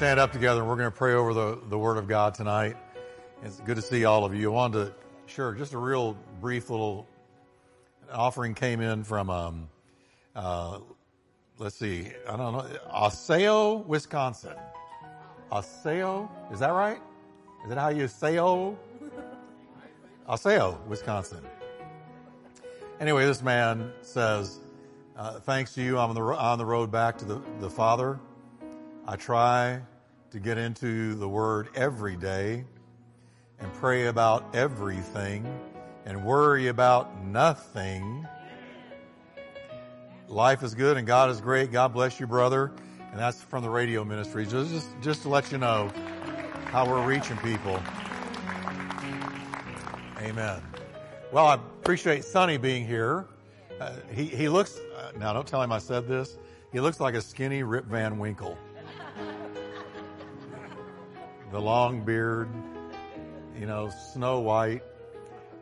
stand up together and we're going to pray over the, the Word of God tonight. It's good to see all of you. I wanted to, sure, just a real brief little offering came in from, um, uh, let's see, I don't know, Osseo, Wisconsin. Osseo, is that right? Is that how you say? Osseo, Wisconsin. Anyway, this man says, uh, thanks to you, I'm on the, on the road back to the, the Father. I try to get into the Word every day and pray about everything and worry about nothing. Life is good and God is great. God bless you, brother. And that's from the radio ministry. Just, just, to let you know how we're reaching people. Amen. Well, I appreciate Sonny being here. Uh, he, he looks, uh, now don't tell him I said this. He looks like a skinny Rip Van Winkle the long beard, you know, Snow White.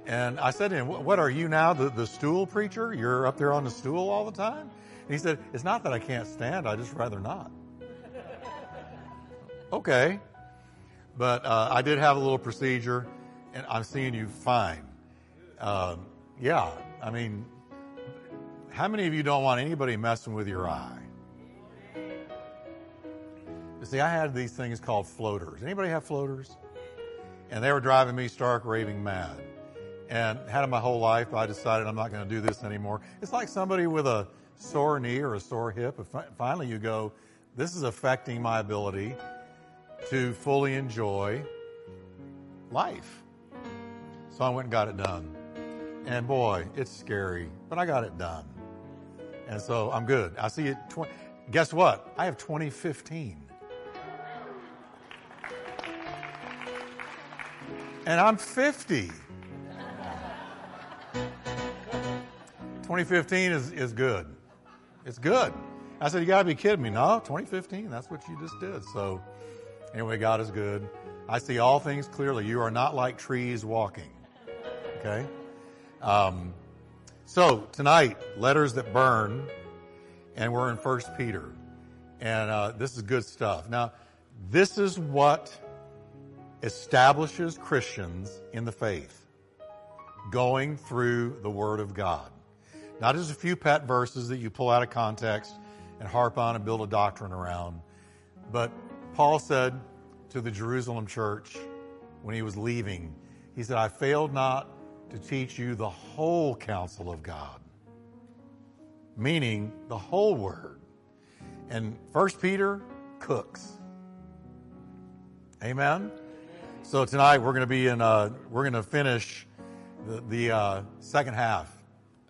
And I said to him, what are you now, the, the stool preacher? You're up there on the stool all the time? And he said, it's not that I can't stand, I just rather not. okay. But uh, I did have a little procedure, and I'm seeing you fine. Um, yeah, I mean, how many of you don't want anybody messing with your eye? See, I had these things called floaters. Anybody have floaters? And they were driving me stark raving mad. And had them my whole life. I decided I'm not going to do this anymore. It's like somebody with a sore knee or a sore hip. Finally, you go, this is affecting my ability to fully enjoy life. So I went and got it done. And boy, it's scary, but I got it done. And so I'm good. I see it. Tw- Guess what? I have 2015. And I'm 50. 2015 is, is good. It's good. I said, You got to be kidding me. No, 2015, that's what you just did. So, anyway, God is good. I see all things clearly. You are not like trees walking. Okay? Um, so, tonight, letters that burn, and we're in First Peter. And uh, this is good stuff. Now, this is what establishes Christians in the faith, going through the Word of God. Not just a few pet verses that you pull out of context and harp on and build a doctrine around, but Paul said to the Jerusalem church when he was leaving, he said, I failed not to teach you the whole counsel of God, meaning the whole Word. And First Peter cooks. Amen. So tonight we're going to be in, uh, we're going to finish the, the uh, second half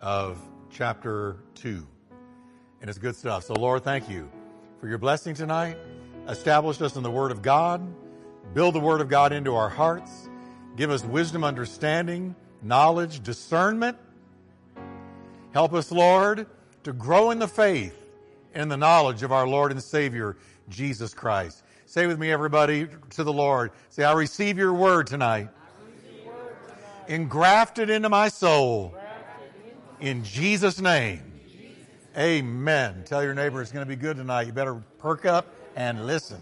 of chapter two. And it's good stuff. So Lord, thank you for your blessing tonight. Establish us in the Word of God. Build the Word of God into our hearts. Give us wisdom, understanding, knowledge, discernment. Help us, Lord, to grow in the faith and the knowledge of our Lord and Savior, Jesus Christ. Say with me, everybody, to the Lord. Say, I receive your word tonight. Tonight. Engrafted into my soul. In Jesus' name. Amen. Tell your neighbor it's going to be good tonight. You better perk up and listen.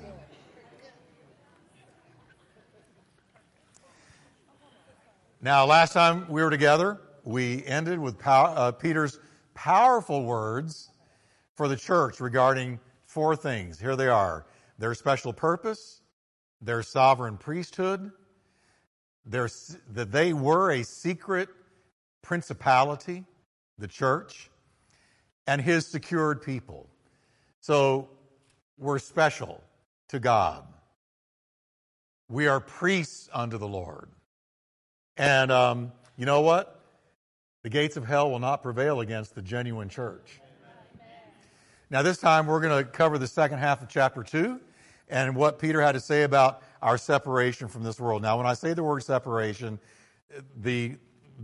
Now, last time we were together, we ended with uh, Peter's powerful words for the church regarding four things. Here they are their special purpose, their sovereign priesthood, their, that they were a secret principality, the church, and his secured people. So we're special to God. We are priests unto the Lord. And um, you know what? The gates of hell will not prevail against the genuine church. Now, this time we're going to cover the second half of chapter 2 and what Peter had to say about our separation from this world. Now, when I say the word separation, the,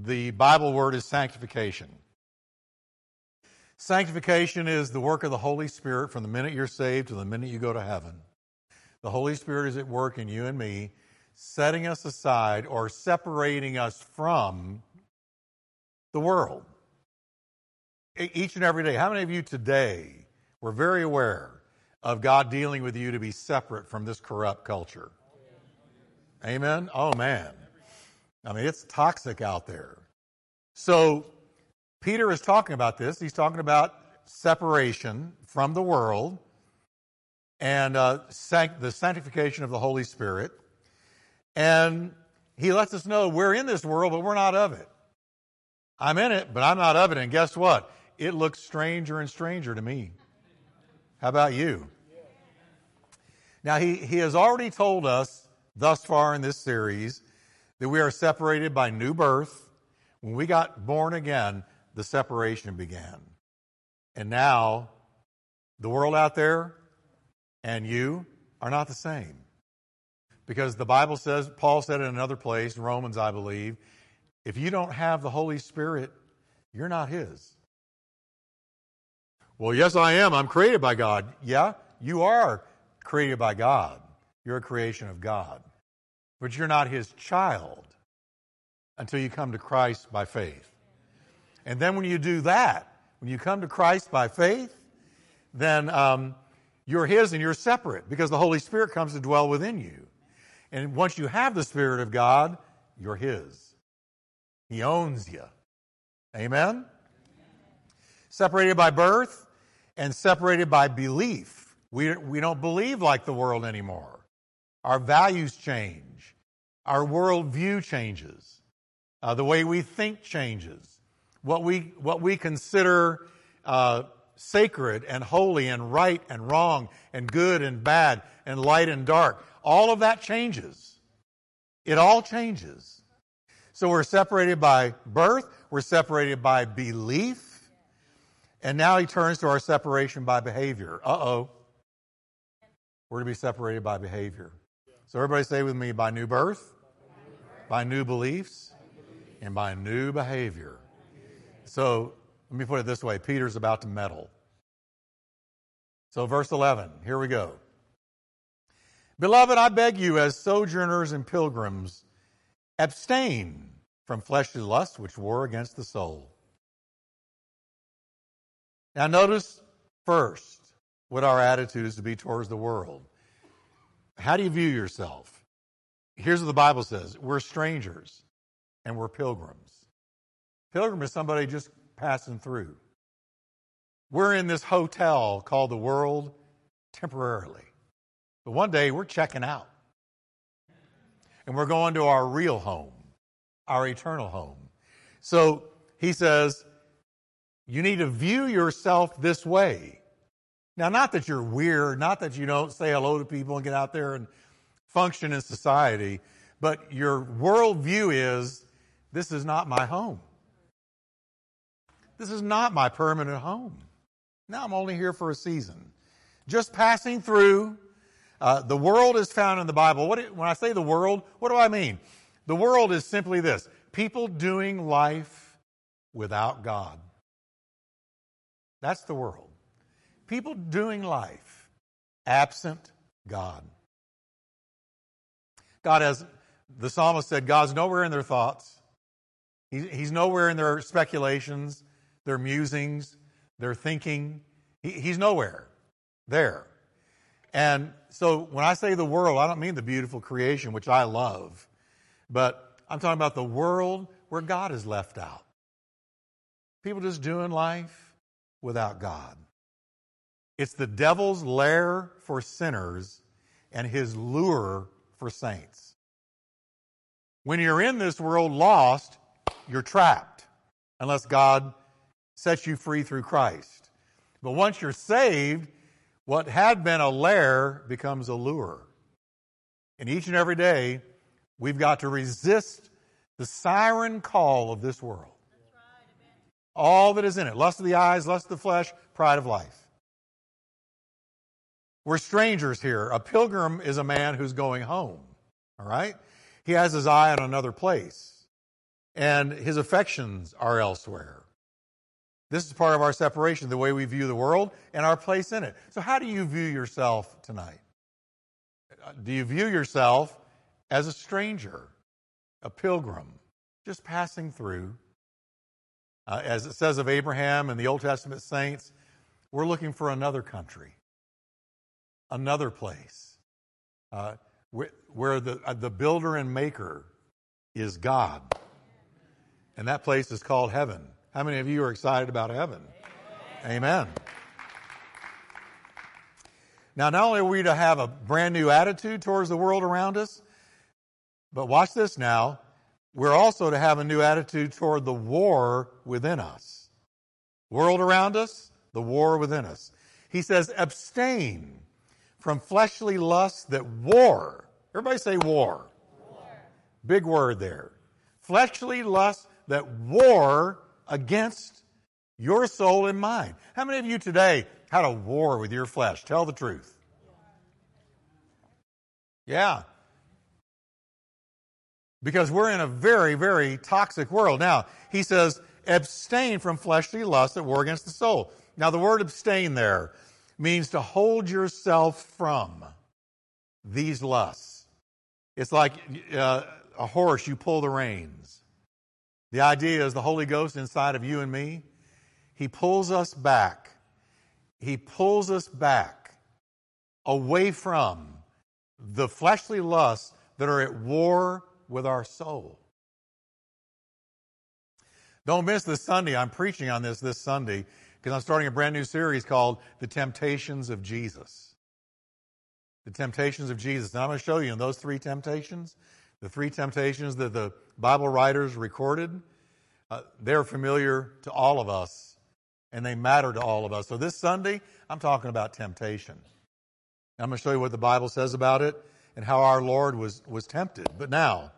the Bible word is sanctification. Sanctification is the work of the Holy Spirit from the minute you're saved to the minute you go to heaven. The Holy Spirit is at work in you and me, setting us aside or separating us from the world. Each and every day. How many of you today were very aware of God dealing with you to be separate from this corrupt culture. Amen? Oh, man. I mean, it's toxic out there. So, Peter is talking about this. He's talking about separation from the world and uh, sanct- the sanctification of the Holy Spirit. And he lets us know we're in this world, but we're not of it. I'm in it, but I'm not of it. And guess what? It looks stranger and stranger to me. How about you? Now, he, he has already told us thus far in this series that we are separated by new birth. When we got born again, the separation began. And now, the world out there and you are not the same. Because the Bible says, Paul said in another place, Romans, I believe, if you don't have the Holy Spirit, you're not His. Well, yes, I am. I'm created by God. Yeah, you are created by God. You're a creation of God. But you're not His child until you come to Christ by faith. And then when you do that, when you come to Christ by faith, then um, you're His and you're separate because the Holy Spirit comes to dwell within you. And once you have the Spirit of God, you're His. He owns you. Amen? Separated by birth and separated by belief. We, we don't believe like the world anymore. Our values change. Our worldview changes. Uh, the way we think changes. What we, what we consider uh, sacred and holy and right and wrong and good and bad and light and dark, all of that changes. It all changes. So we're separated by birth, we're separated by belief, and now he turns to our separation by behavior. Uh oh. We're to be separated by behavior. So everybody say with me by new birth, by new beliefs, and by new behavior. So let me put it this way Peter's about to meddle. So, verse 11, here we go. Beloved, I beg you, as sojourners and pilgrims, abstain from fleshly lusts which war against the soul. Now, notice first what our attitude is to be towards the world. How do you view yourself? Here's what the Bible says we're strangers and we're pilgrims. Pilgrim is somebody just passing through. We're in this hotel called the world temporarily. But one day we're checking out. And we're going to our real home, our eternal home. So he says, you need to view yourself this way. Now, not that you're weird, not that you don't say hello to people and get out there and function in society, but your worldview is this is not my home. This is not my permanent home. Now I'm only here for a season. Just passing through. Uh, the world is found in the Bible. What, when I say the world, what do I mean? The world is simply this people doing life without God. That's the world. People doing life absent God. God has, the psalmist said, God's nowhere in their thoughts. he's nowhere in their speculations, their musings, their thinking. he's nowhere there. And so when I say the world, I don't mean the beautiful creation, which I love, but I'm talking about the world where God is left out. People just doing life without God. It's the devil's lair for sinners and his lure for saints. When you're in this world lost, you're trapped unless God sets you free through Christ. But once you're saved, what had been a lair becomes a lure. And each and every day, we've got to resist the siren call of this world all that is in it lust of the eyes, lust of the flesh, pride of life. We're strangers here. A pilgrim is a man who's going home, all right? He has his eye on another place, and his affections are elsewhere. This is part of our separation, the way we view the world and our place in it. So, how do you view yourself tonight? Do you view yourself as a stranger, a pilgrim, just passing through? Uh, as it says of Abraham and the Old Testament saints, we're looking for another country. Another place uh, where, where the, uh, the builder and maker is God. And that place is called heaven. How many of you are excited about heaven? Amen. Amen. Now, not only are we to have a brand new attitude towards the world around us, but watch this now. We're also to have a new attitude toward the war within us. World around us, the war within us. He says, abstain from fleshly lusts that war. Everybody say war. war. Big word there. Fleshly lusts that war against your soul and mind. How many of you today had a war with your flesh? Tell the truth. Yeah. Because we're in a very, very toxic world. Now, he says, abstain from fleshly lusts that war against the soul. Now, the word abstain there means to hold yourself from these lusts. It's like uh, a horse, you pull the reins. The idea is the Holy Ghost inside of you and me, He pulls us back. He pulls us back away from the fleshly lusts that are at war with our soul. Don't miss this Sunday. I'm preaching on this this Sunday because I'm starting a brand new series called The Temptations of Jesus. The Temptations of Jesus. Now I'm going to show you in those three temptations, the three temptations that the Bible writers recorded, uh, they're familiar to all of us and they matter to all of us. So this Sunday, I'm talking about temptation. I'm going to show you what the Bible says about it and how our Lord was, was tempted. But now,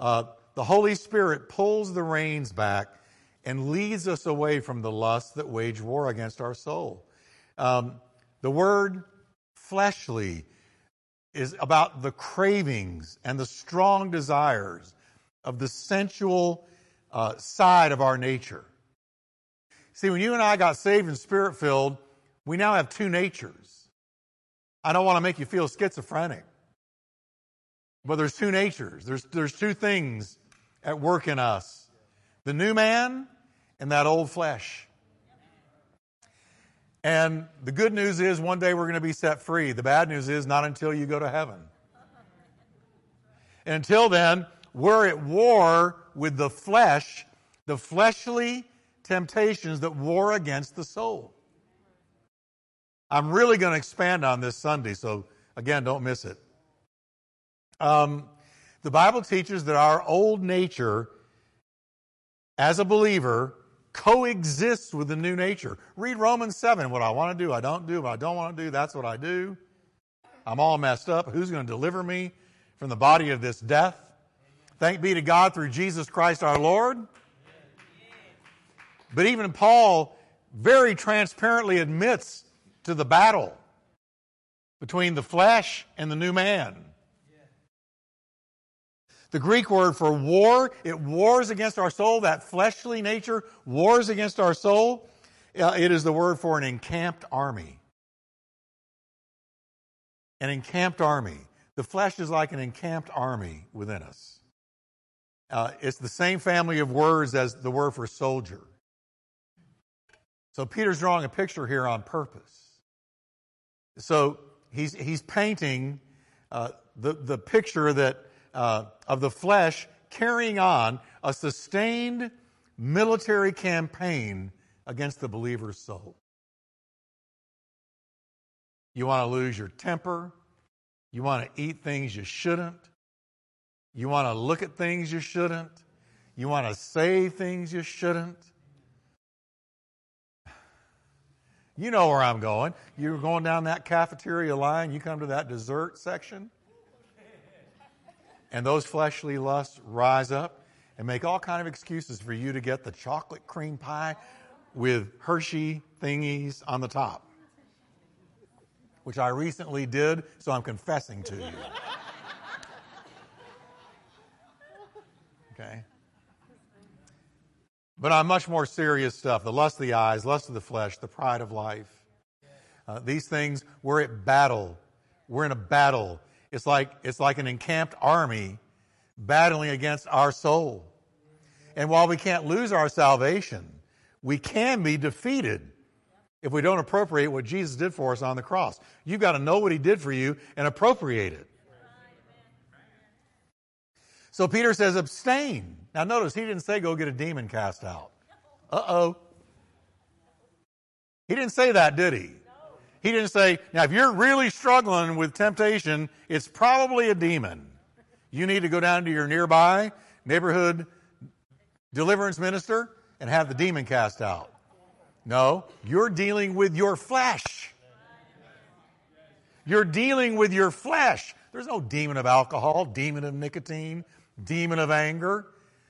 uh, the Holy Spirit pulls the reins back and leads us away from the lusts that wage war against our soul. Um, the word fleshly is about the cravings and the strong desires of the sensual uh, side of our nature. See, when you and I got saved and spirit filled, we now have two natures. I don't want to make you feel schizophrenic, but there's two natures. There's, there's two things at work in us the new man and that old flesh. And the good news is one day we're going to be set free. The bad news is not until you go to heaven. And until then, we're at war with the flesh, the fleshly temptations that war against the soul. I'm really going to expand on this Sunday, so again, don't miss it. Um, the Bible teaches that our old nature as a believer coexists with the new nature. Read Romans 7. What I want to do, I don't do. What I don't want to do, that's what I do. I'm all messed up. Who's going to deliver me from the body of this death? Thank be to God through Jesus Christ our Lord. But even Paul very transparently admits to the battle between the flesh and the new man. The Greek word for war, it wars against our soul, that fleshly nature wars against our soul. Uh, it is the word for an encamped army. An encamped army. The flesh is like an encamped army within us. Uh, it's the same family of words as the word for soldier. So Peter's drawing a picture here on purpose. So he's, he's painting uh, the, the picture that uh, of the flesh carrying on a sustained military campaign against the believer's soul. You want to lose your temper. You want to eat things you shouldn't. You want to look at things you shouldn't. You want to say things you shouldn't. You know where I'm going. You're going down that cafeteria line, you come to that dessert section and those fleshly lusts rise up and make all kind of excuses for you to get the chocolate cream pie with Hershey thingies on the top, which I recently did, so I'm confessing to you. Okay? But on much more serious stuff the lust of the eyes, lust of the flesh, the pride of life. Uh, these things, we're at battle. We're in a battle it's like, it's like an encamped army battling against our soul. And while we can't lose our salvation, we can be defeated if we don't appropriate what Jesus did for us on the cross. You've got to know what he did for you and appropriate it. So Peter says, abstain. Now notice, he didn't say go get a demon cast out. Uh oh. He didn't say that, did he? He didn't say, now if you're really struggling with temptation, it's probably a demon. You need to go down to your nearby neighborhood deliverance minister and have the demon cast out. No, you're dealing with your flesh. You're dealing with your flesh. There's no demon of alcohol, demon of nicotine, demon of anger.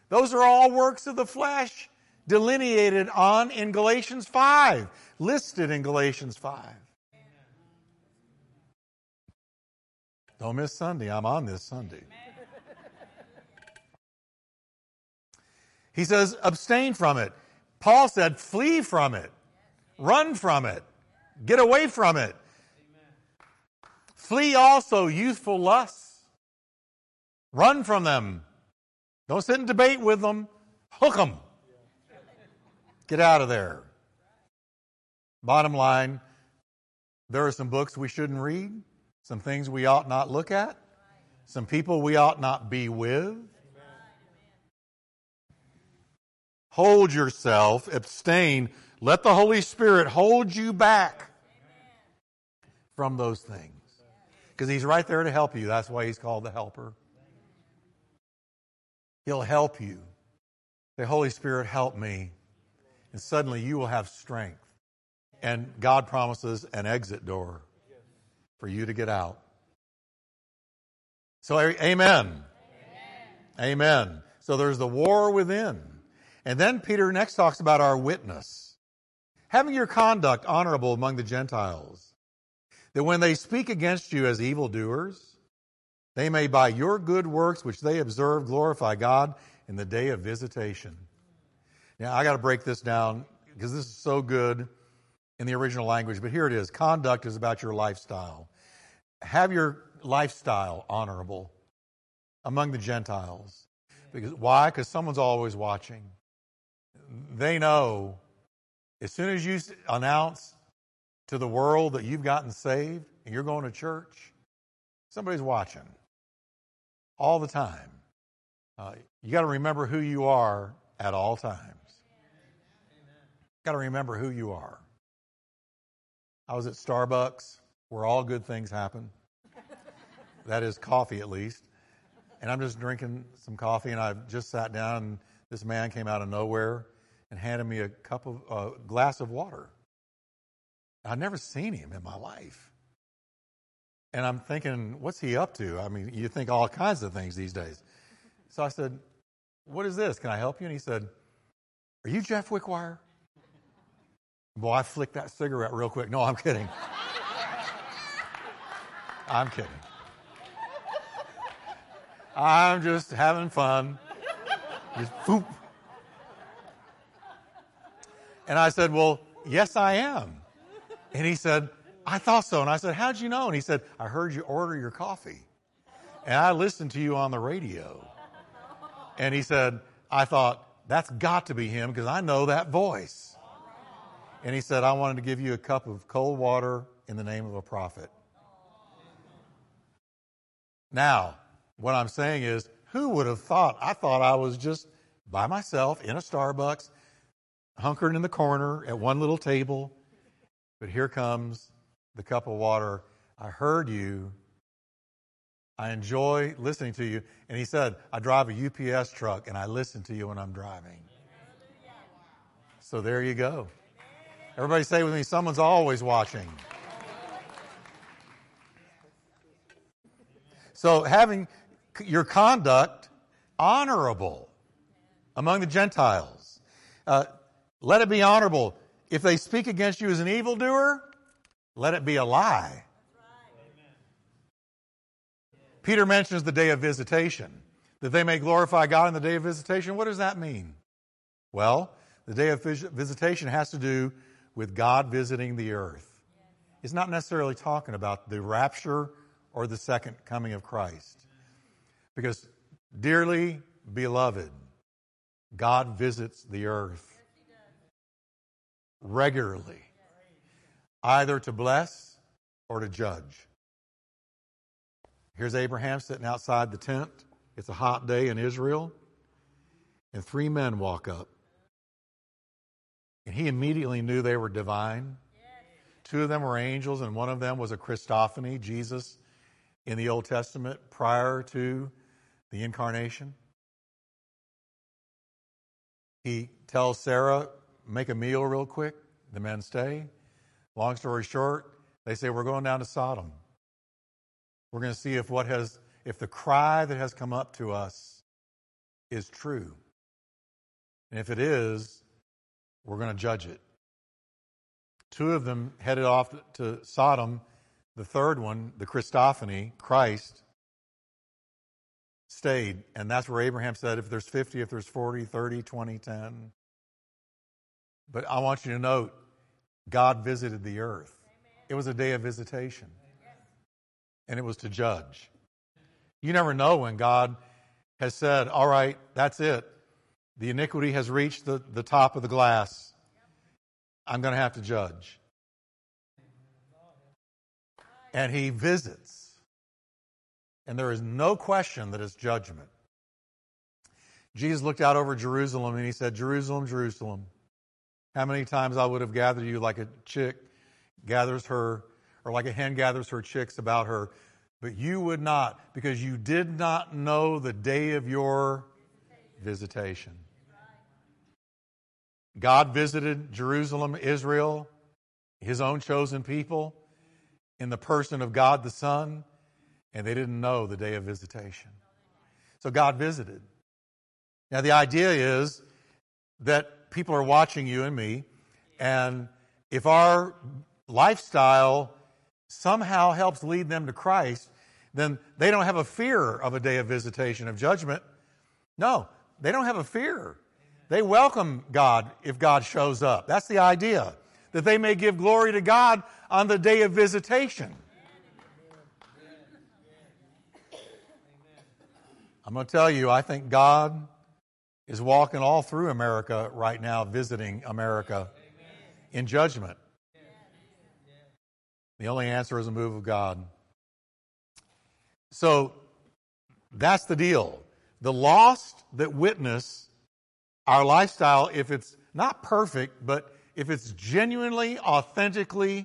Those are all works of the flesh delineated on in Galatians 5, listed in Galatians 5. Don't miss Sunday. I'm on this Sunday. He says, abstain from it. Paul said, flee from it, run from it, get away from it. Flee also youthful lusts. Run from them. Don't sit and debate with them. Hook them. Get out of there. Bottom line, there are some books we shouldn't read, some things we ought not look at, some people we ought not be with. Hold yourself, abstain. Let the Holy Spirit hold you back from those things. Because He's right there to help you. That's why He's called the helper. He'll help you. The Holy Spirit, help me. And suddenly you will have strength. And God promises an exit door for you to get out. So, amen. Amen. amen. So there's the war within. And then Peter next talks about our witness. Having your conduct honorable among the Gentiles, that when they speak against you as evildoers, they may by your good works which they observe glorify God in the day of visitation. Now, I got to break this down because this is so good in the original language, but here it is. Conduct is about your lifestyle. Have your lifestyle honorable among the Gentiles. Because why? Because someone's always watching they know as soon as you announce to the world that you've gotten saved and you're going to church, somebody's watching all the time. Uh, you got to remember who you are at all times. Got to remember who you are. I was at Starbucks, where all good things happen. that is coffee, at least. And I'm just drinking some coffee, and I've just sat down, and this man came out of nowhere and handed me a cup of a glass of water. I'd never seen him in my life. And I'm thinking, what's he up to? I mean, you think all kinds of things these days. So I said, What is this? Can I help you? And he said, Are you Jeff Wickwire? Boy, I flicked that cigarette real quick. No, I'm kidding. I'm kidding. I'm just having fun. Just. And I said, Well, yes, I am. And he said, I thought so. And I said, How'd you know? And he said, I heard you order your coffee. And I listened to you on the radio. And he said, I thought, that's got to be him because I know that voice. And he said, I wanted to give you a cup of cold water in the name of a prophet. Now, what I'm saying is, who would have thought? I thought I was just by myself in a Starbucks hunkering in the corner at one little table. But here comes the cup of water. I heard you. I enjoy listening to you. And he said, I drive a UPS truck and I listen to you when I'm driving. So there you go. Everybody say with me, someone's always watching. So having your conduct honorable among the Gentiles. Uh, let it be honorable. If they speak against you as an evildoer, let it be a lie. Peter mentions the day of visitation, that they may glorify God in the day of visitation. What does that mean? Well, the day of visitation has to do with God visiting the earth. It's not necessarily talking about the rapture or the second coming of Christ. Because, dearly beloved, God visits the earth regularly. either to bless or to judge. Here's Abraham sitting outside the tent. It's a hot day in Israel. And three men walk up. And he immediately knew they were divine. Two of them were angels, and one of them was a Christophany, Jesus in the Old Testament prior to the incarnation. He tells Sarah, make a meal real quick. The men stay. Long story short, they say, We're going down to Sodom. We're going to see if what has if the cry that has come up to us is true. And if it is, we're going to judge it. Two of them headed off to Sodom. The third one, the Christophany, Christ, stayed. And that's where Abraham said, if there's 50, if there's 40, 30, 20, 10. But I want you to note, God visited the earth. It was a day of visitation, and it was to judge. You never know when God has said, All right, that's it. The iniquity has reached the, the top of the glass. I'm going to have to judge. And he visits. And there is no question that it's judgment. Jesus looked out over Jerusalem and he said, Jerusalem, Jerusalem, how many times I would have gathered you like a chick gathers her, or like a hen gathers her chicks about her, but you would not, because you did not know the day of your visitation. God visited Jerusalem, Israel, his own chosen people, in the person of God the Son, and they didn't know the day of visitation. So God visited. Now, the idea is that people are watching you and me, and if our lifestyle somehow helps lead them to Christ, then they don't have a fear of a day of visitation of judgment. No, they don't have a fear. They welcome God if God shows up. That's the idea, that they may give glory to God on the day of visitation. I'm going to tell you, I think God is walking all through America right now, visiting America in judgment. The only answer is a move of God. So that's the deal. The lost that witness our lifestyle, if it's not perfect, but if it's genuinely, authentically,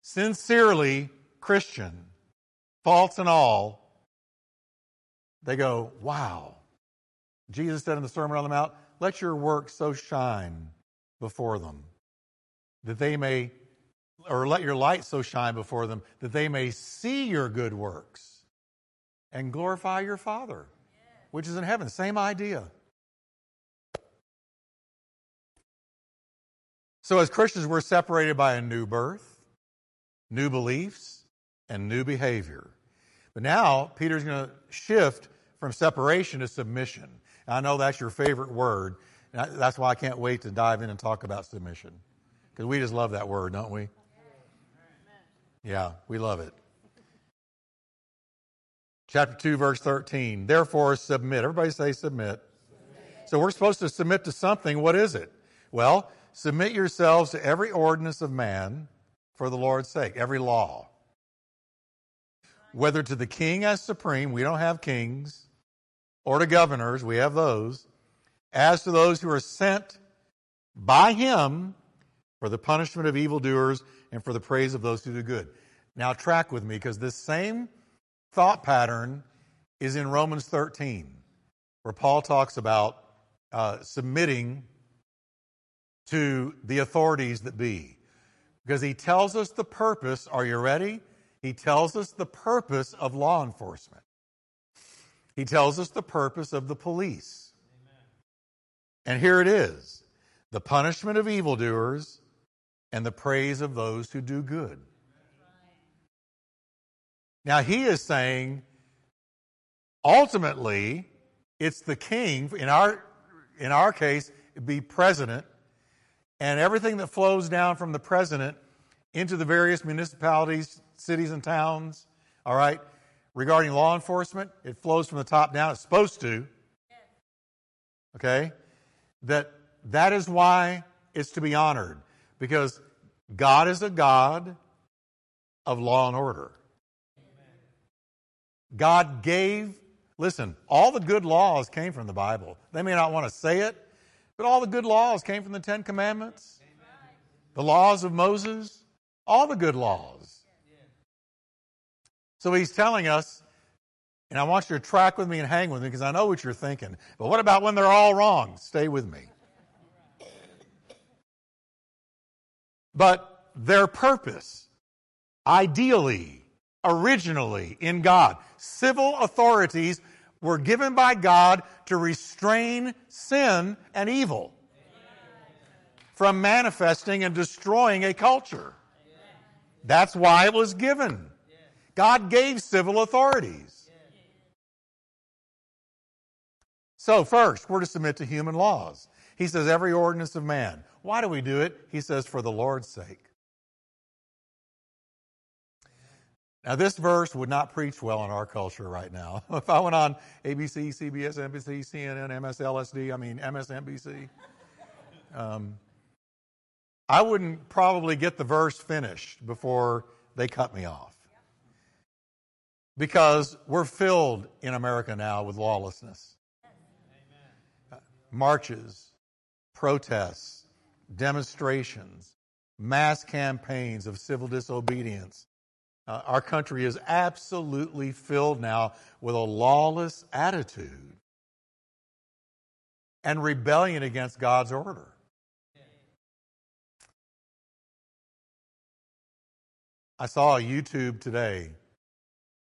sincerely Christian, faults and all, they go, wow. Jesus said in the Sermon on the Mount, let your work so shine before them that they may or let your light so shine before them that they may see your good works and glorify your Father, which is in heaven. Same idea. So, as Christians, we're separated by a new birth, new beliefs, and new behavior. But now, Peter's going to shift from separation to submission. And I know that's your favorite word. And that's why I can't wait to dive in and talk about submission. Because we just love that word, don't we? Yeah, we love it. Chapter 2, verse 13. Therefore, submit. Everybody say submit. submit. So we're supposed to submit to something. What is it? Well, submit yourselves to every ordinance of man for the Lord's sake, every law. Whether to the king as supreme, we don't have kings, or to governors, we have those, as to those who are sent by him for the punishment of evildoers and for the praise of those who do good. Now, track with me because this same thought pattern is in Romans 13, where Paul talks about uh, submitting to the authorities that be. Because he tells us the purpose, are you ready? He tells us the purpose of law enforcement. He tells us the purpose of the police. Amen. And here it is the punishment of evildoers and the praise of those who do good. Now, he is saying ultimately, it's the king, in our, in our case, be president, and everything that flows down from the president into the various municipalities, cities, and towns, all right, regarding law enforcement, it flows from the top down. It's supposed to. Okay? That that is why it's to be honored because God is a God of law and order. God gave, listen, all the good laws came from the Bible. They may not want to say it, but all the good laws came from the Ten Commandments, the laws of Moses, all the good laws. So he's telling us, and I want you to track with me and hang with me because I know what you're thinking. But what about when they're all wrong? Stay with me. But their purpose, ideally, originally in God, civil authorities were given by God to restrain sin and evil from manifesting and destroying a culture. That's why it was given. God gave civil authorities. So, first, we're to submit to human laws. He says, every ordinance of man. Why do we do it? He says, for the Lord's sake. Now, this verse would not preach well in our culture right now. if I went on ABC, CBS, NBC, CNN, MSLSD, I mean MSNBC, um, I wouldn't probably get the verse finished before they cut me off. Because we're filled in America now with lawlessness. Marches, protests, demonstrations, mass campaigns of civil disobedience, uh, our country is absolutely filled now with a lawless attitude and rebellion against God's order. I saw YouTube today,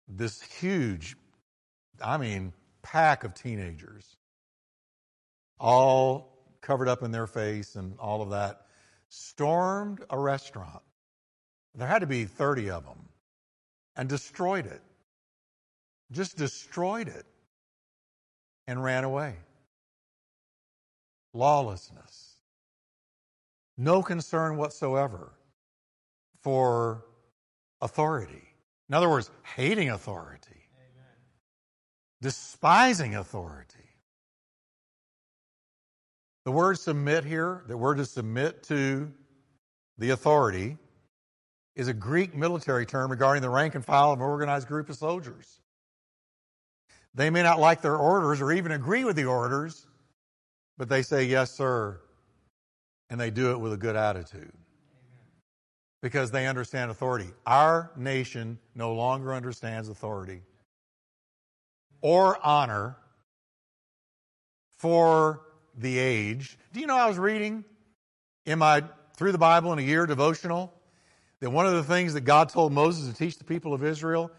this huge, I mean, pack of teenagers, all covered up in their face and all of that, stormed a restaurant. There had to be 30 of them and destroyed it. Just destroyed it and ran away. Lawlessness. No concern whatsoever for authority. In other words, hating authority, Amen. despising authority. The word submit here, that we're to submit to the authority, is a Greek military term regarding the rank and file of an organized group of soldiers. They may not like their orders or even agree with the orders, but they say, Yes, sir. And they do it with a good attitude because they understand authority. Our nation no longer understands authority or honor for the age. Do you know I was reading in my through the Bible in a year devotional that one of the things that God told Moses to teach the people of Israel,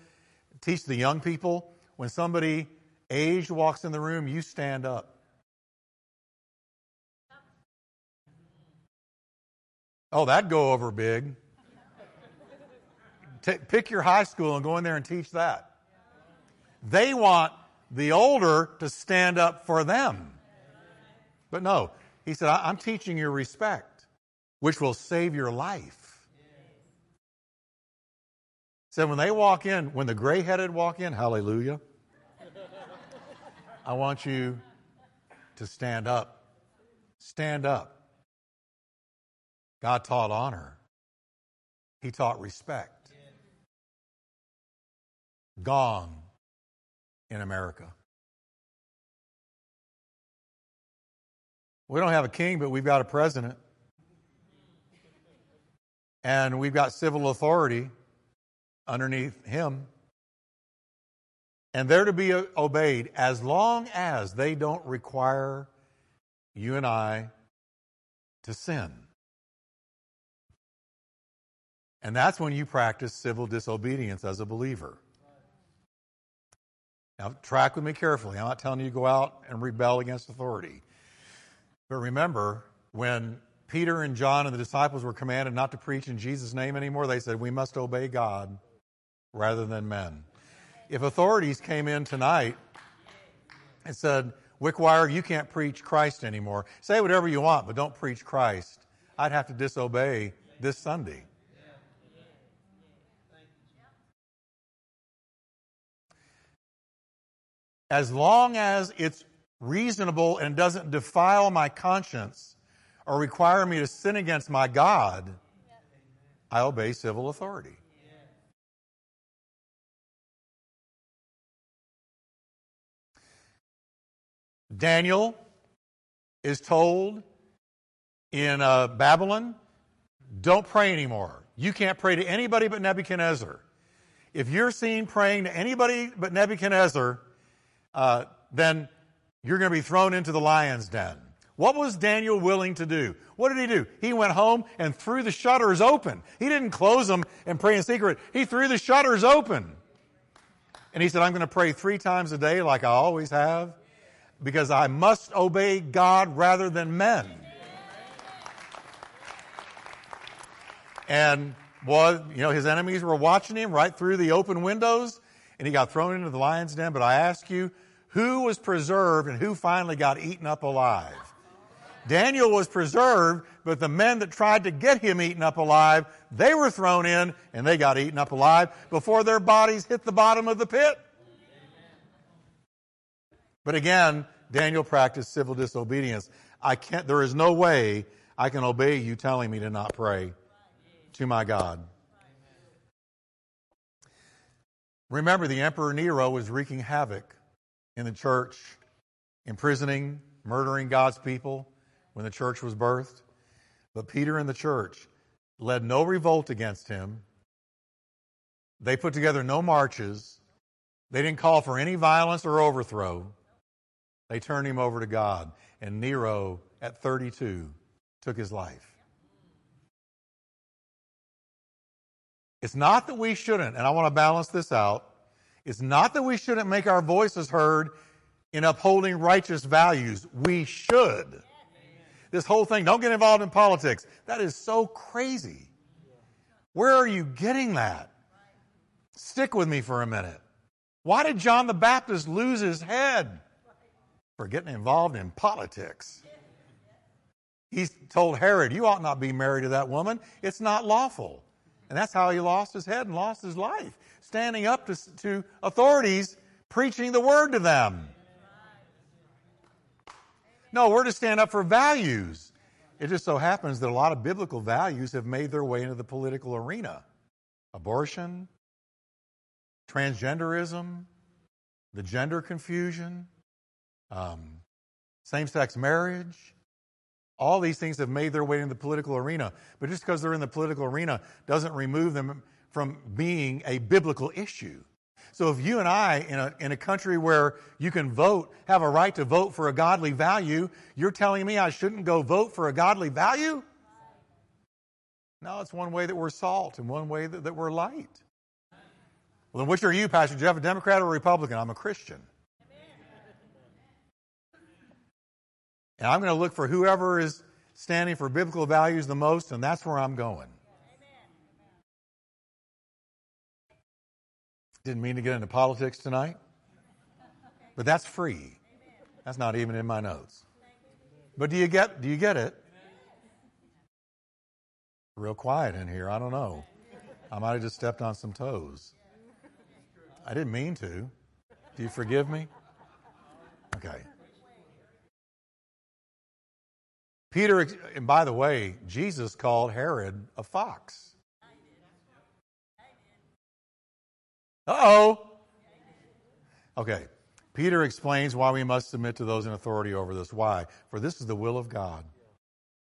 teach the young people, when somebody aged walks in the room, you stand up. Oh, that'd go over big. T- pick your high school and go in there and teach that. They want the older to stand up for them. But no, he said, I'm teaching you respect, which will save your life said when they walk in, when the gray headed walk in, hallelujah, I want you to stand up. Stand up. God taught honor, He taught respect. Gone in America. We don't have a king, but we've got a president. And we've got civil authority underneath him. And they're to be obeyed as long as they don't require you and I to sin. And that's when you practice civil disobedience as a believer. Now, track with me carefully. I'm not telling you to go out and rebel against authority. But remember, when Peter and John and the disciples were commanded not to preach in Jesus' name anymore, they said, We must obey God rather than men. If authorities came in tonight and said, Wickwire, you can't preach Christ anymore. Say whatever you want, but don't preach Christ. I'd have to disobey this Sunday. As long as it's reasonable and doesn't defile my conscience or require me to sin against my God, I obey civil authority. Daniel is told in uh, Babylon, don't pray anymore. You can't pray to anybody but Nebuchadnezzar. If you're seen praying to anybody but Nebuchadnezzar, uh, then you're going to be thrown into the lion's den. What was Daniel willing to do? What did he do? He went home and threw the shutters open. He didn't close them and pray in secret. He threw the shutters open. And he said, I'm going to pray three times a day like I always have because I must obey God rather than men. And was, you know, his enemies were watching him right through the open windows and he got thrown into the lion's den. But I ask you, who was preserved and who finally got eaten up alive? Daniel was preserved, but the men that tried to get him eaten up alive, they were thrown in and they got eaten up alive before their bodies hit the bottom of the pit. But again, Daniel practiced civil disobedience. I can't, there is no way I can obey you telling me to not pray to my God. Remember, the Emperor Nero was wreaking havoc in the church, imprisoning, murdering God's people when the church was birthed. But Peter and the church led no revolt against him. They put together no marches. They didn't call for any violence or overthrow. They turned him over to God. And Nero, at 32, took his life. It's not that we shouldn't, and I want to balance this out. It's not that we shouldn't make our voices heard in upholding righteous values. We should. This whole thing, don't get involved in politics. That is so crazy. Where are you getting that? Stick with me for a minute. Why did John the Baptist lose his head? For getting involved in politics. He told Herod, You ought not be married to that woman. It's not lawful. And that's how he lost his head and lost his life, standing up to, to authorities, preaching the word to them. No, we're to stand up for values. It just so happens that a lot of biblical values have made their way into the political arena abortion, transgenderism, the gender confusion, um, same sex marriage, all these things have made their way into the political arena. But just because they're in the political arena doesn't remove them from being a biblical issue. So if you and I, in a, in a country where you can vote, have a right to vote for a godly value, you're telling me I shouldn't go vote for a godly value? No, it's one way that we're salt and one way that, that we're light. Well, then which are you, Pastor Jeff, a Democrat or a Republican? I'm a Christian. And I'm going to look for whoever is standing for biblical values the most, and that's where I'm going. Didn't mean to get into politics tonight, but that's free. That's not even in my notes. But do you get do you get it? Real quiet in here. I don't know. I might have just stepped on some toes. I didn't mean to. Do you forgive me? Okay. Peter, and by the way, Jesus called Herod a fox. Uh oh. Okay. Peter explains why we must submit to those in authority over this. Why? For this is the will of God,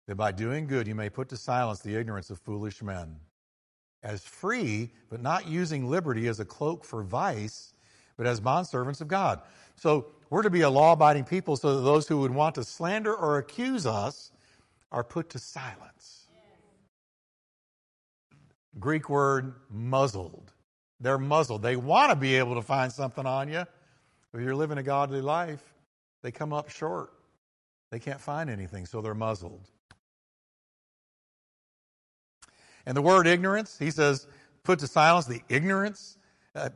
that by doing good you may put to silence the ignorance of foolish men. As free, but not using liberty as a cloak for vice, but as bondservants of God. So we're to be a law abiding people so that those who would want to slander or accuse us are put to silence. Greek word muzzled. They're muzzled. They want to be able to find something on you. If you're living a godly life, they come up short. They can't find anything, so they're muzzled. And the word ignorance, he says, put to silence the ignorance. Uh,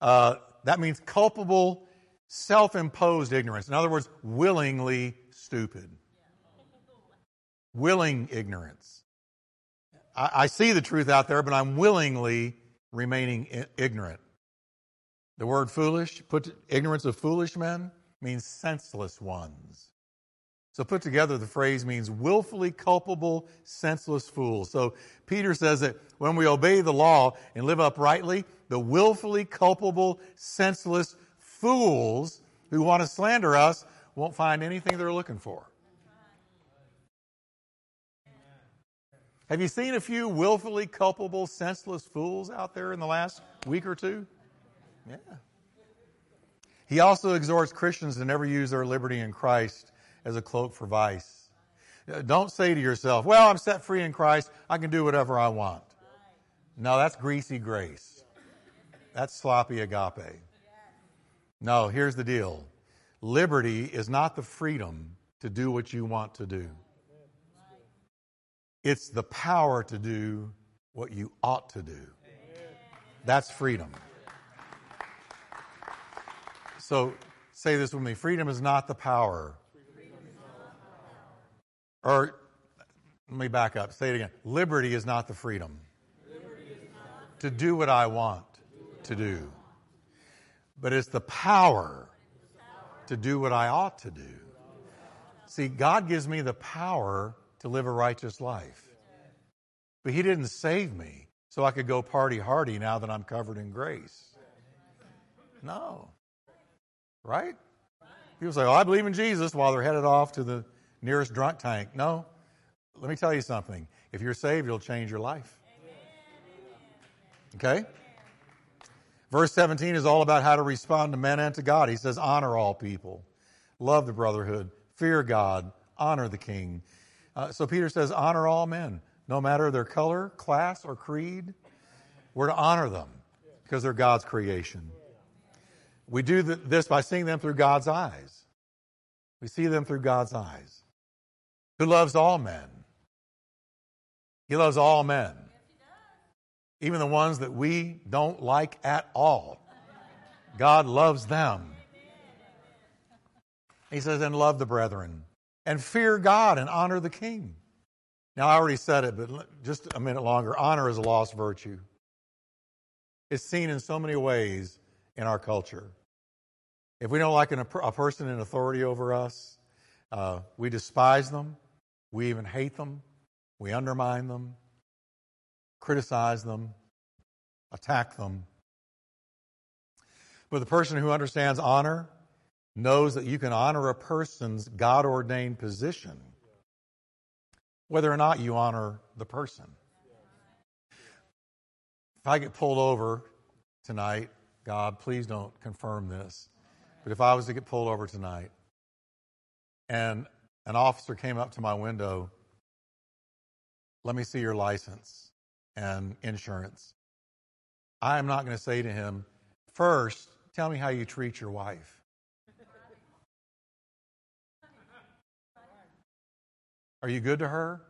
uh, that means culpable, self imposed ignorance. In other words, willingly stupid willing ignorance. I, I see the truth out there, but I'm willingly remaining I- ignorant. The word foolish, put ignorance of foolish men, means senseless ones. So put together, the phrase means willfully culpable, senseless fools. So Peter says that when we obey the law and live uprightly, the willfully culpable, senseless fools who want to slander us won't find anything they're looking for. Have you seen a few willfully culpable, senseless fools out there in the last week or two? Yeah. He also exhorts Christians to never use their liberty in Christ as a cloak for vice. Uh, don't say to yourself, well, I'm set free in Christ. I can do whatever I want. No, that's greasy grace. That's sloppy agape. No, here's the deal. Liberty is not the freedom to do what you want to do. It's the power to do what you ought to do. That's freedom. So say this with me freedom is not the power. Or let me back up. Say it again. Liberty is not the freedom to do what I want to do, but it's the power to do what I ought to do. See, God gives me the power to live a righteous life. But He didn't save me so I could go party hardy now that I'm covered in grace. No. Right? People say, oh, I believe in Jesus while they're headed off to the nearest drunk tank. No. Let me tell you something. If you're saved, you'll change your life. Okay? Verse 17 is all about how to respond to men and to God. He says, honor all people, love the brotherhood, fear God, honor the king. Uh, so Peter says, honor all men, no matter their color, class, or creed. We're to honor them because they're God's creation. We do this by seeing them through God's eyes. We see them through God's eyes. Who loves all men? He loves all men, even the ones that we don't like at all. God loves them. He says, and love the brethren, and fear God and honor the king. Now, I already said it, but just a minute longer. Honor is a lost virtue. It's seen in so many ways in our culture. If we don't like an, a person in authority over us, uh, we despise them, we even hate them, we undermine them, criticize them, attack them. But the person who understands honor knows that you can honor a person's God ordained position whether or not you honor the person. If I get pulled over tonight, God, please don't confirm this, but if I was to get pulled over tonight and an officer came up to my window, let me see your license and insurance. I am not going to say to him, first, tell me how you treat your wife. Are you good to her?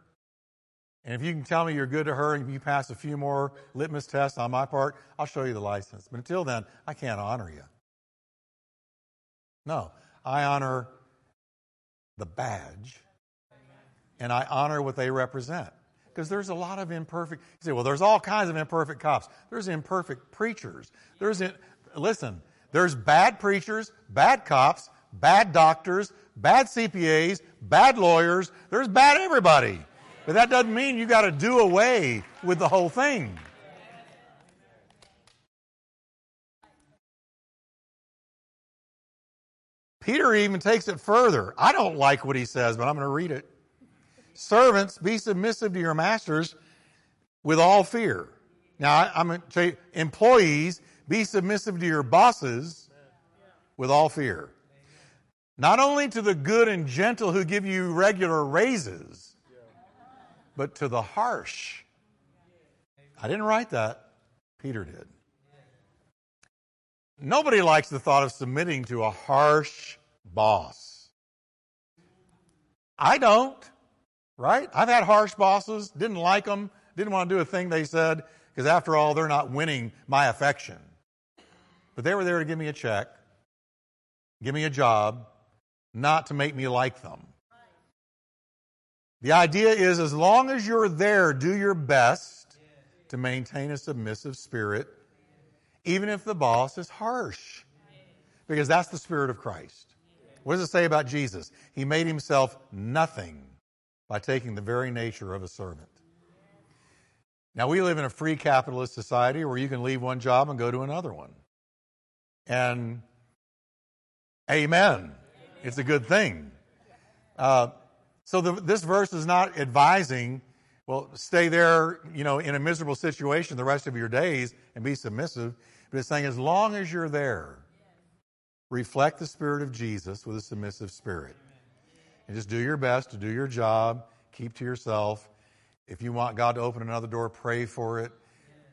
And if you can tell me you're good to her and you pass a few more litmus tests on my part, I'll show you the license. But until then, I can't honor you. No, I honor the badge and I honor what they represent. Because there's a lot of imperfect, you say, well, there's all kinds of imperfect cops. There's imperfect preachers. There's, in, listen, there's bad preachers, bad cops, bad doctors, bad CPAs, bad lawyers. There's bad everybody. But that doesn't mean you got to do away with the whole thing. Peter even takes it further. I don't like what he says, but I'm going to read it. Servants, be submissive to your masters with all fear. Now, I'm going to tell you, employees, be submissive to your bosses with all fear. Not only to the good and gentle who give you regular raises, but to the harsh. I didn't write that, Peter did. Nobody likes the thought of submitting to a harsh boss. I don't, right? I've had harsh bosses, didn't like them, didn't want to do a thing they said, because after all, they're not winning my affection. But they were there to give me a check, give me a job, not to make me like them. The idea is as long as you're there, do your best to maintain a submissive spirit, even if the boss is harsh, because that's the spirit of Christ. What does it say about Jesus? He made himself nothing by taking the very nature of a servant. Now, we live in a free capitalist society where you can leave one job and go to another one. And amen. It's a good thing. Uh, so the, this verse is not advising, well, stay there, you know, in a miserable situation the rest of your days and be submissive. But it's saying as long as you're there, reflect the spirit of Jesus with a submissive spirit. And just do your best to do your job, keep to yourself. If you want God to open another door, pray for it.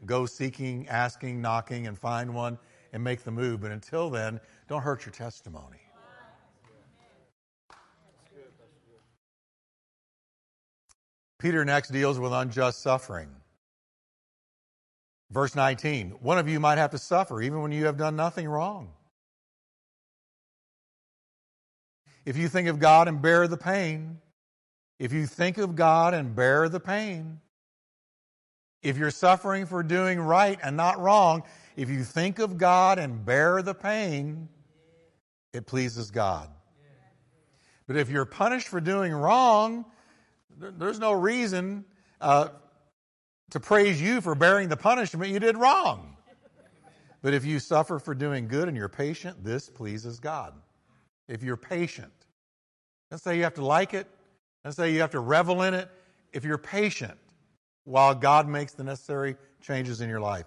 Go seeking, asking, knocking, and find one and make the move. But until then, don't hurt your testimony. Peter next deals with unjust suffering. Verse 19 One of you might have to suffer even when you have done nothing wrong. If you think of God and bear the pain, if you think of God and bear the pain, if you're suffering for doing right and not wrong, if you think of God and bear the pain, it pleases God. But if you're punished for doing wrong, there's no reason uh, to praise you for bearing the punishment you did wrong. But if you suffer for doing good and you're patient, this pleases God. If you're patient, let's say you have to like it, let's say you have to revel in it. If you're patient while God makes the necessary changes in your life.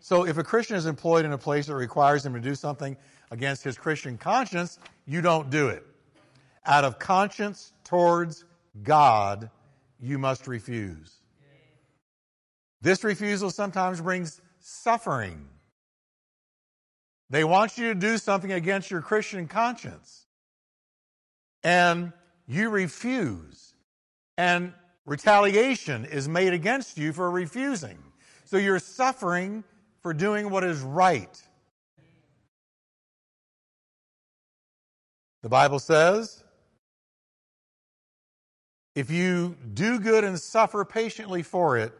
So if a Christian is employed in a place that requires him to do something against his Christian conscience, you don't do it. Out of conscience towards God, you must refuse. This refusal sometimes brings suffering. They want you to do something against your Christian conscience. And you refuse. And retaliation is made against you for refusing. So you're suffering for doing what is right. The Bible says, if you do good and suffer patiently for it,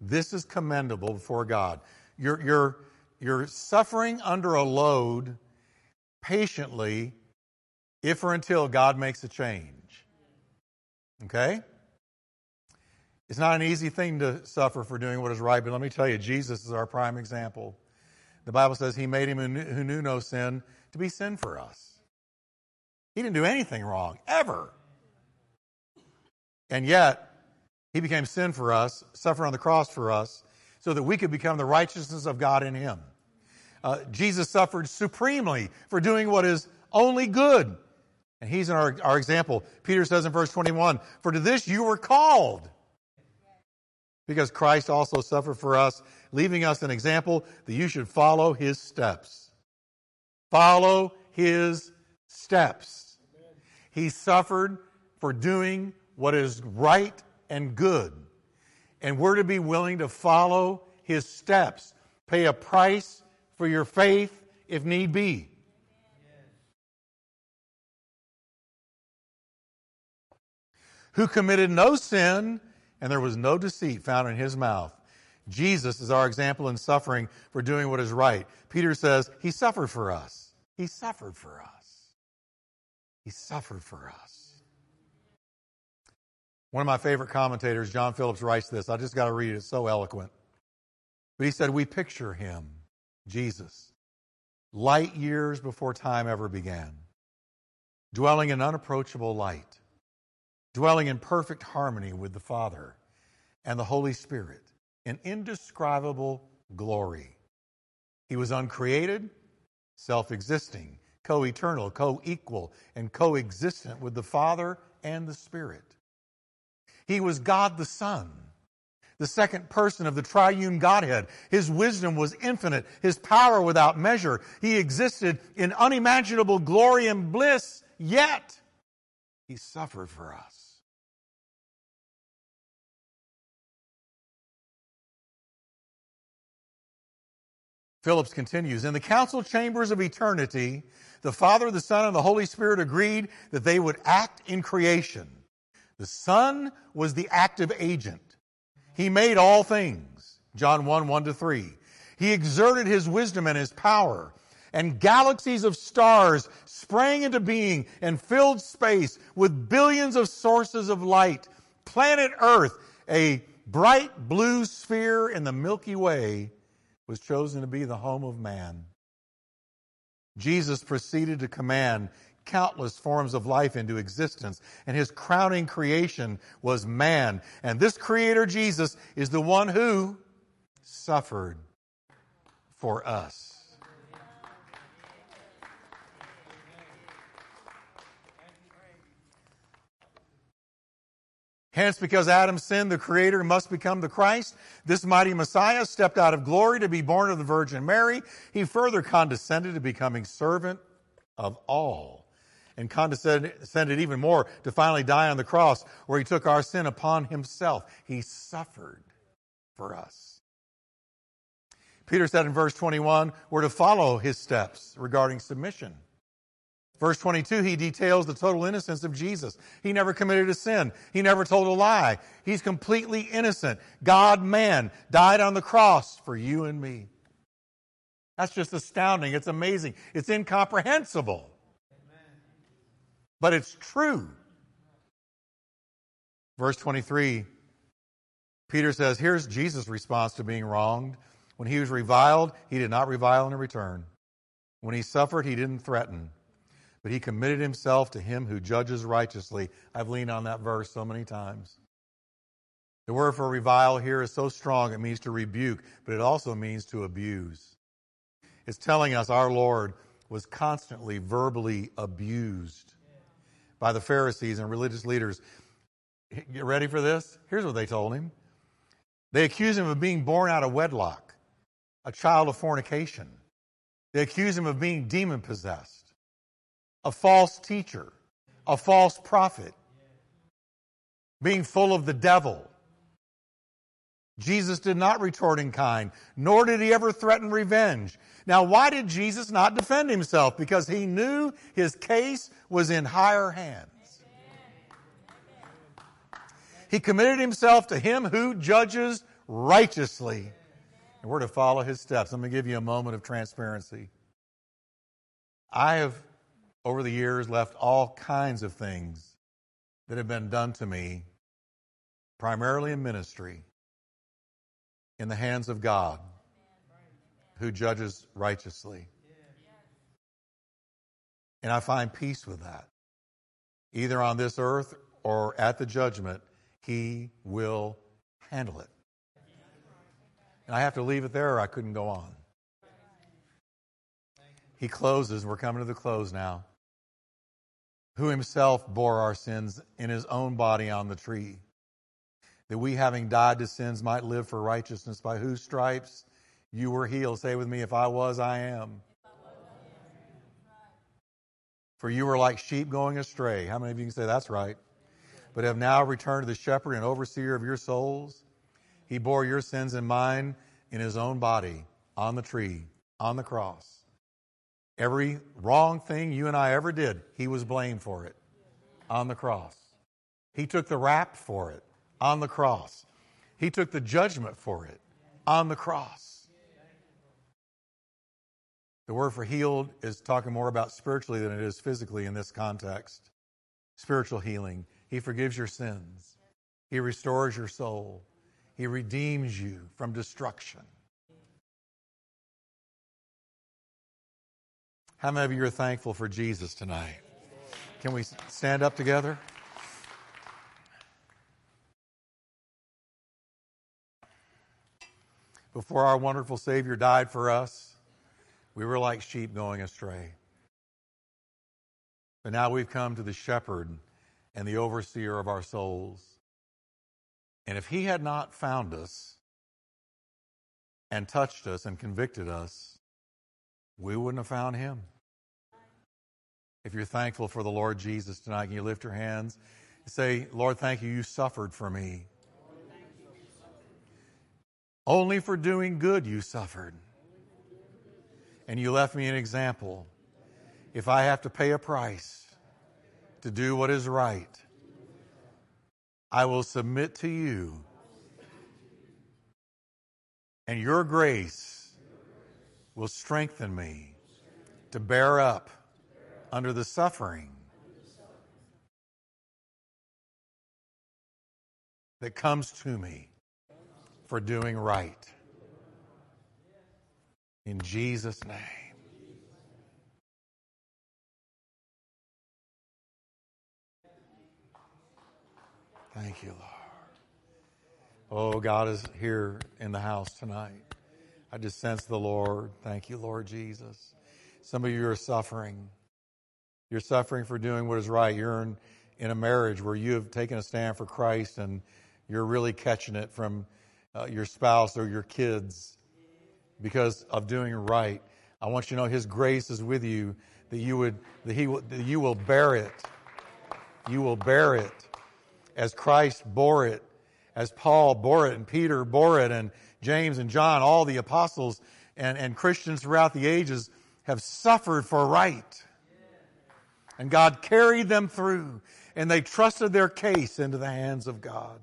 this is commendable before God. You're, you're, you're suffering under a load patiently if or until God makes a change. Okay? It's not an easy thing to suffer for doing what is right, but let me tell you, Jesus is our prime example. The Bible says he made him who knew no sin to be sin for us. He didn't do anything wrong, ever. And yet, he became sin for us, suffered on the cross for us, so that we could become the righteousness of God in him. Uh, Jesus suffered supremely for doing what is only good. And he's in our, our example. Peter says in verse 21 For to this you were called. Because Christ also suffered for us, leaving us an example that you should follow his steps. Follow his steps. He suffered for doing what is right and good. And we're to be willing to follow his steps, pay a price for your faith if need be. Who committed no sin, and there was no deceit found in his mouth. Jesus is our example in suffering for doing what is right. Peter says, He suffered for us. He suffered for us. He suffered for us. One of my favorite commentators, John Phillips, writes this. I just got to read it. It's so eloquent. But he said, We picture him, Jesus, light years before time ever began, dwelling in unapproachable light, dwelling in perfect harmony with the Father and the Holy Spirit in indescribable glory. He was uncreated, self existing, co eternal, co equal, and co existent with the Father and the Spirit. He was God the Son, the second person of the triune Godhead. His wisdom was infinite, his power without measure. He existed in unimaginable glory and bliss, yet he suffered for us. Phillips continues In the council chambers of eternity, the Father, the Son, and the Holy Spirit agreed that they would act in creation the Son was the active agent. He made all things. John 1, 1 to 3. He exerted his wisdom and his power. and galaxies of stars sprang into being and filled space with billions of sources of light. Planet Earth, a bright blue sphere in the Milky Way, was chosen to be the home of man. Jesus proceeded to command countless forms of life into existence, and his crowning creation was man. And this creator, Jesus, is the one who suffered for us. Hence, because Adam sinned, the Creator must become the Christ. This mighty Messiah stepped out of glory to be born of the Virgin Mary. He further condescended to becoming servant of all and condescended even more to finally die on the cross where he took our sin upon himself. He suffered for us. Peter said in verse 21, we're to follow his steps regarding submission. Verse 22, he details the total innocence of Jesus. He never committed a sin. He never told a lie. He's completely innocent. God, man, died on the cross for you and me. That's just astounding. It's amazing. It's incomprehensible. But it's true. Verse 23, Peter says, Here's Jesus' response to being wronged. When he was reviled, he did not revile in return. When he suffered, he didn't threaten but he committed himself to him who judges righteously. I've leaned on that verse so many times. The word for revile here is so strong, it means to rebuke, but it also means to abuse. It's telling us our Lord was constantly verbally abused by the Pharisees and religious leaders. Get ready for this? Here's what they told him they accused him of being born out of wedlock, a child of fornication. They accused him of being demon possessed a false teacher, a false prophet, being full of the devil. Jesus did not retort in kind, nor did he ever threaten revenge. Now, why did Jesus not defend himself? Because he knew his case was in higher hands. He committed himself to him who judges righteously. And we're to follow his steps. Let me give you a moment of transparency. I have over the years left all kinds of things that have been done to me, primarily in ministry, in the hands of God, who judges righteously. And I find peace with that. Either on this earth or at the judgment, He will handle it. And I have to leave it there or I couldn't go on. He closes. We're coming to the close now who himself bore our sins in his own body on the tree, that we, having died to sins, might live for righteousness, by whose stripes you were healed. Say with me, if I was, I am. For you were like sheep going astray. How many of you can say that's right? But have now returned to the shepherd and overseer of your souls. He bore your sins and mine in his own body on the tree, on the cross. Every wrong thing you and I ever did, he was blamed for it on the cross. He took the rap for it on the cross. He took the judgment for it on the cross. The word for healed is talking more about spiritually than it is physically in this context. Spiritual healing. He forgives your sins. He restores your soul. He redeems you from destruction. How many of you are thankful for Jesus tonight? Can we stand up together? Before our wonderful Savior died for us, we were like sheep going astray. But now we've come to the shepherd and the overseer of our souls. And if he had not found us and touched us and convicted us, we wouldn't have found him. If you're thankful for the Lord Jesus tonight, can you lift your hands and say, Lord, thank you, you suffered for me. Only for doing good you suffered. And you left me an example. If I have to pay a price to do what is right, I will submit to you. And your grace will strengthen me to bear up under the suffering that comes to me for doing right. In Jesus' name. Thank you, Lord. Oh, God is here in the house tonight. I just sense the Lord. Thank you, Lord Jesus. Some of you are suffering. You're suffering for doing what is right. You're in, in a marriage where you have taken a stand for Christ and you're really catching it from uh, your spouse or your kids because of doing right. I want you to know His grace is with you, that you would, that He will, that you will bear it. You will bear it as Christ bore it, as Paul bore it, and Peter bore it, and James and John, all the apostles and, and Christians throughout the ages have suffered for right. And God carried them through, and they trusted their case into the hands of God.